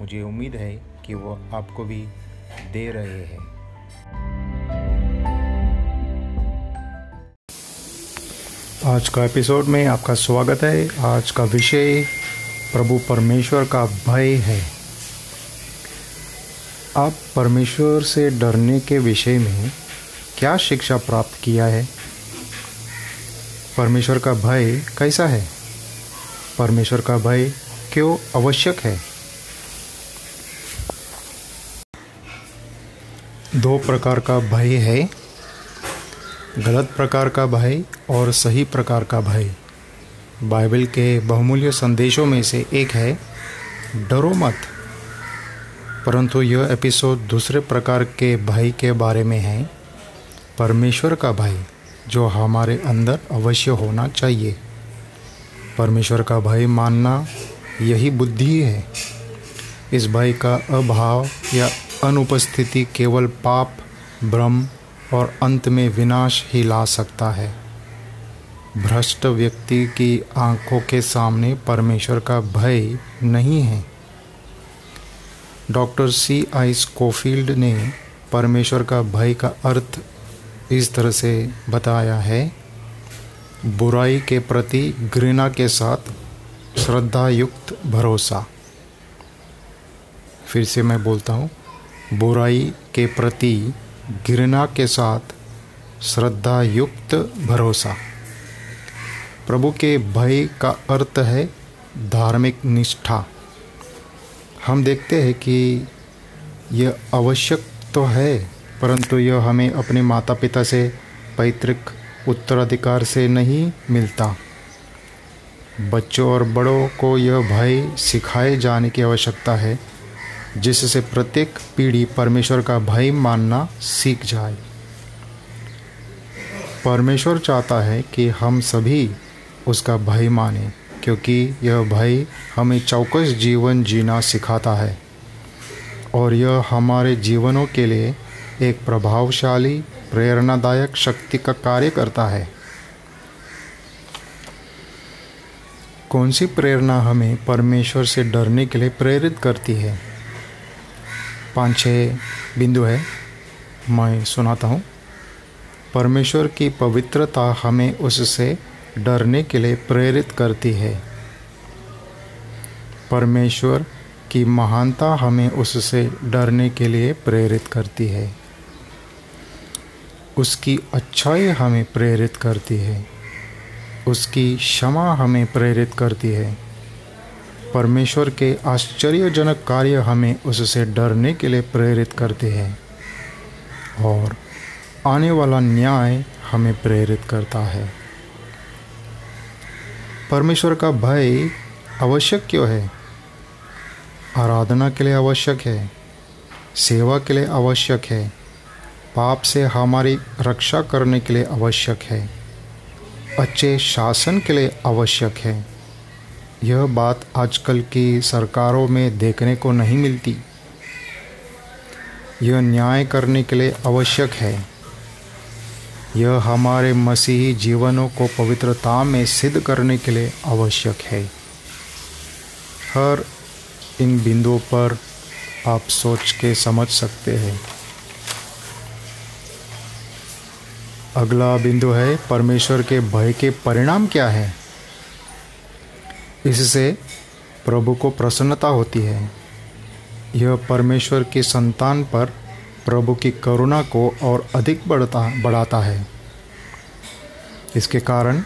मुझे उम्मीद है कि वो आपको भी दे रहे हैं। आज का एपिसोड में आपका स्वागत है। आज का विषय प्रभु परमेश्वर का भय है। आप परमेश्वर से डरने के विषय में क्या शिक्षा प्राप्त किया है? परमेश्वर का भय कैसा है? परमेश्वर का भय क्यों आवश्यक है? दो प्रकार का भय है, गलत प्रकार का भय और सही प्रकार का भय। बाइबल के बहुमूल्य संदेशों में से एक है, डरो मत। परंतु यह एपिसोड दूसरे प्रकार के भय के बारे में है, परमेश्वर का भय, जो हमारे अंदर अवश्य होना चाहिए। परमेश्वर का भय मानना यही बुद्धि है। इस भय का अभाव या अनुपस्थिति केवल पाप, भ्रम और अंत में विनाश ही ला सकता है। भ्रष्ट व्यक्ति की आँखों के सामने परमेश्वर का भय नहीं है। डॉक्टर सी आई स्कोफील्ड ने परमेश्वर का भय का अर्थ इस तरह से बताया है, बुराई के प्रति घृणा के साथ श्रद्धा युक्त भरोसा। फिर से मैं बोलता हूँ बुराई के प्रति घृणा के साथ श्रद्धा युक्त भरोसा। प्रभु के भय का अर्थ है धार्मिक निष्ठा। हम देखते हैं कि यह आवश्यक तो है, परंतु यह हमें अपने माता पिता से पैतृक उत्तराधिकार से नहीं मिलता। बच्चों और बड़ों को यह भय सिखाए जाने की आवश्यकता है। जिससे प्रत्येक पीढ़ी परमेश्वर का भय मानना सीख जाए। परमेश्वर चाहता है कि हम सभी उसका भय माने, क्योंकि यह भय हमें चौकस जीवन जीना सिखाता है और यह हमारे जीवनों के लिए एक प्रभावशाली, प्रेरणादायक शक्ति का कार्य करता है। कौन सी प्रेरणा हमें परमेश्वर से डरने के लिए प्रेरित करती है? पाँच छः बिंदु है, मैं सुनाता हूँ। परमेश्वर की पवित्रता हमें उससे डरने के लिए प्रेरित करती है। परमेश्वर की महानता हमें उससे डरने के लिए प्रेरित करती है। उसकी अच्छाई हमें प्रेरित करती है। उसकी क्षमा हमें प्रेरित करती है। परमेश्वर के आश्चर्यजनक कार्य हमें उससे डरने के लिए प्रेरित करते हैं और आने वाला न्याय हमें प्रेरित करता है। परमेश्वर का भय आवश्यक क्यों है? आराधना के लिए आवश्यक है, सेवा के लिए आवश्यक है, पाप से हमारी रक्षा करने के लिए आवश्यक है, अच्छे शासन के लिए आवश्यक है। यह बात आजकल की सरकारों में देखने को नहीं मिलती। यह न्याय करने के लिए आवश्यक है। यह हमारे मसीही जीवनों को पवित्रता में सिद्ध करने के लिए आवश्यक है। हर इन बिंदुओं पर आप सोच के समझ सकते हैं। अगला बिंदु है, परमेश्वर के भय के परिणाम क्या है? इससे प्रभु को प्रसन्नता होती है। यह परमेश्वर की संतान पर प्रभु की करुणा को और अधिक बढ़ता, बढ़ाता है। इसके कारण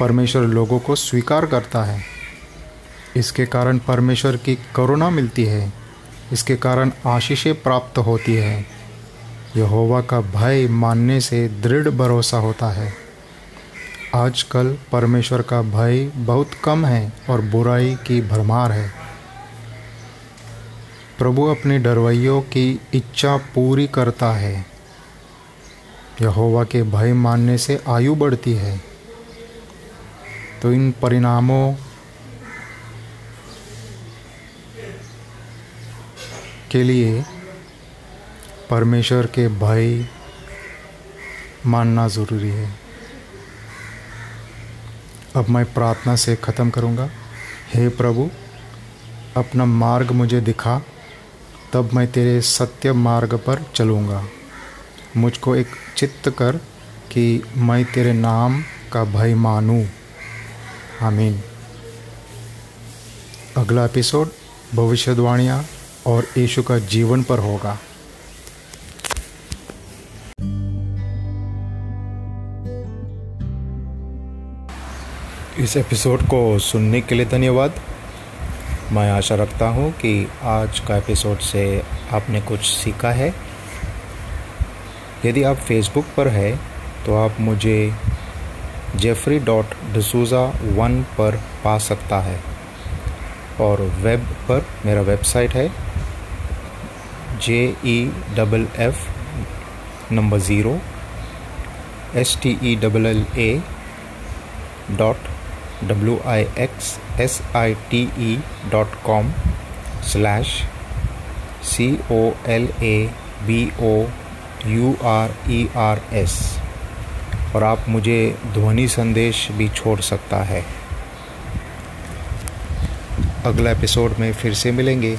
परमेश्वर लोगों को स्वीकार करता है। इसके कारण परमेश्वर की करुणा मिलती है। इसके कारण आशीषें प्राप्त होती है। यहोवा का भय मानने से दृढ़ भरोसा होता है। आजकल परमेश्वर का भय बहुत कम है और बुराई की भरमार है। प्रभु अपने डरवैयों की इच्छा पूरी करता है। यहोवा के भय मानने से आयु बढ़ती है। तो इन परिणामों के लिए परमेश्वर के भय मानना ज़रूरी है। अब मैं प्रार्थना से ख़त्म करूँगा। हे प्रभु, अपना मार्ग मुझे दिखा, तब मैं तेरे सत्य मार्ग पर चलूँगा। मुझको एक चित्त कर कि मैं तेरे नाम का भय मानूँ। आमीन। अगला एपिसोड भविष्यवाणियाँ और यीशु का जीवन पर होगा। इस एपिसोड को सुनने के लिए धन्यवाद। मैं आशा रखता हूँ कि आज का एपिसोड से आपने कुछ सीखा है। यदि आप फेसबुक पर है तो आप मुझे जेफरी डॉट डसूज़ा वन पर पा सकता है और वेब पर मेरा वेबसाइट है J E double F number zero S T E double L A dot W I X S I T E dot com slash C O L A B O U R E R S और आप मुझे ध्वनि संदेश भी छोड़ सकता है। अगला एपिसोड में फिर से मिलेंगे।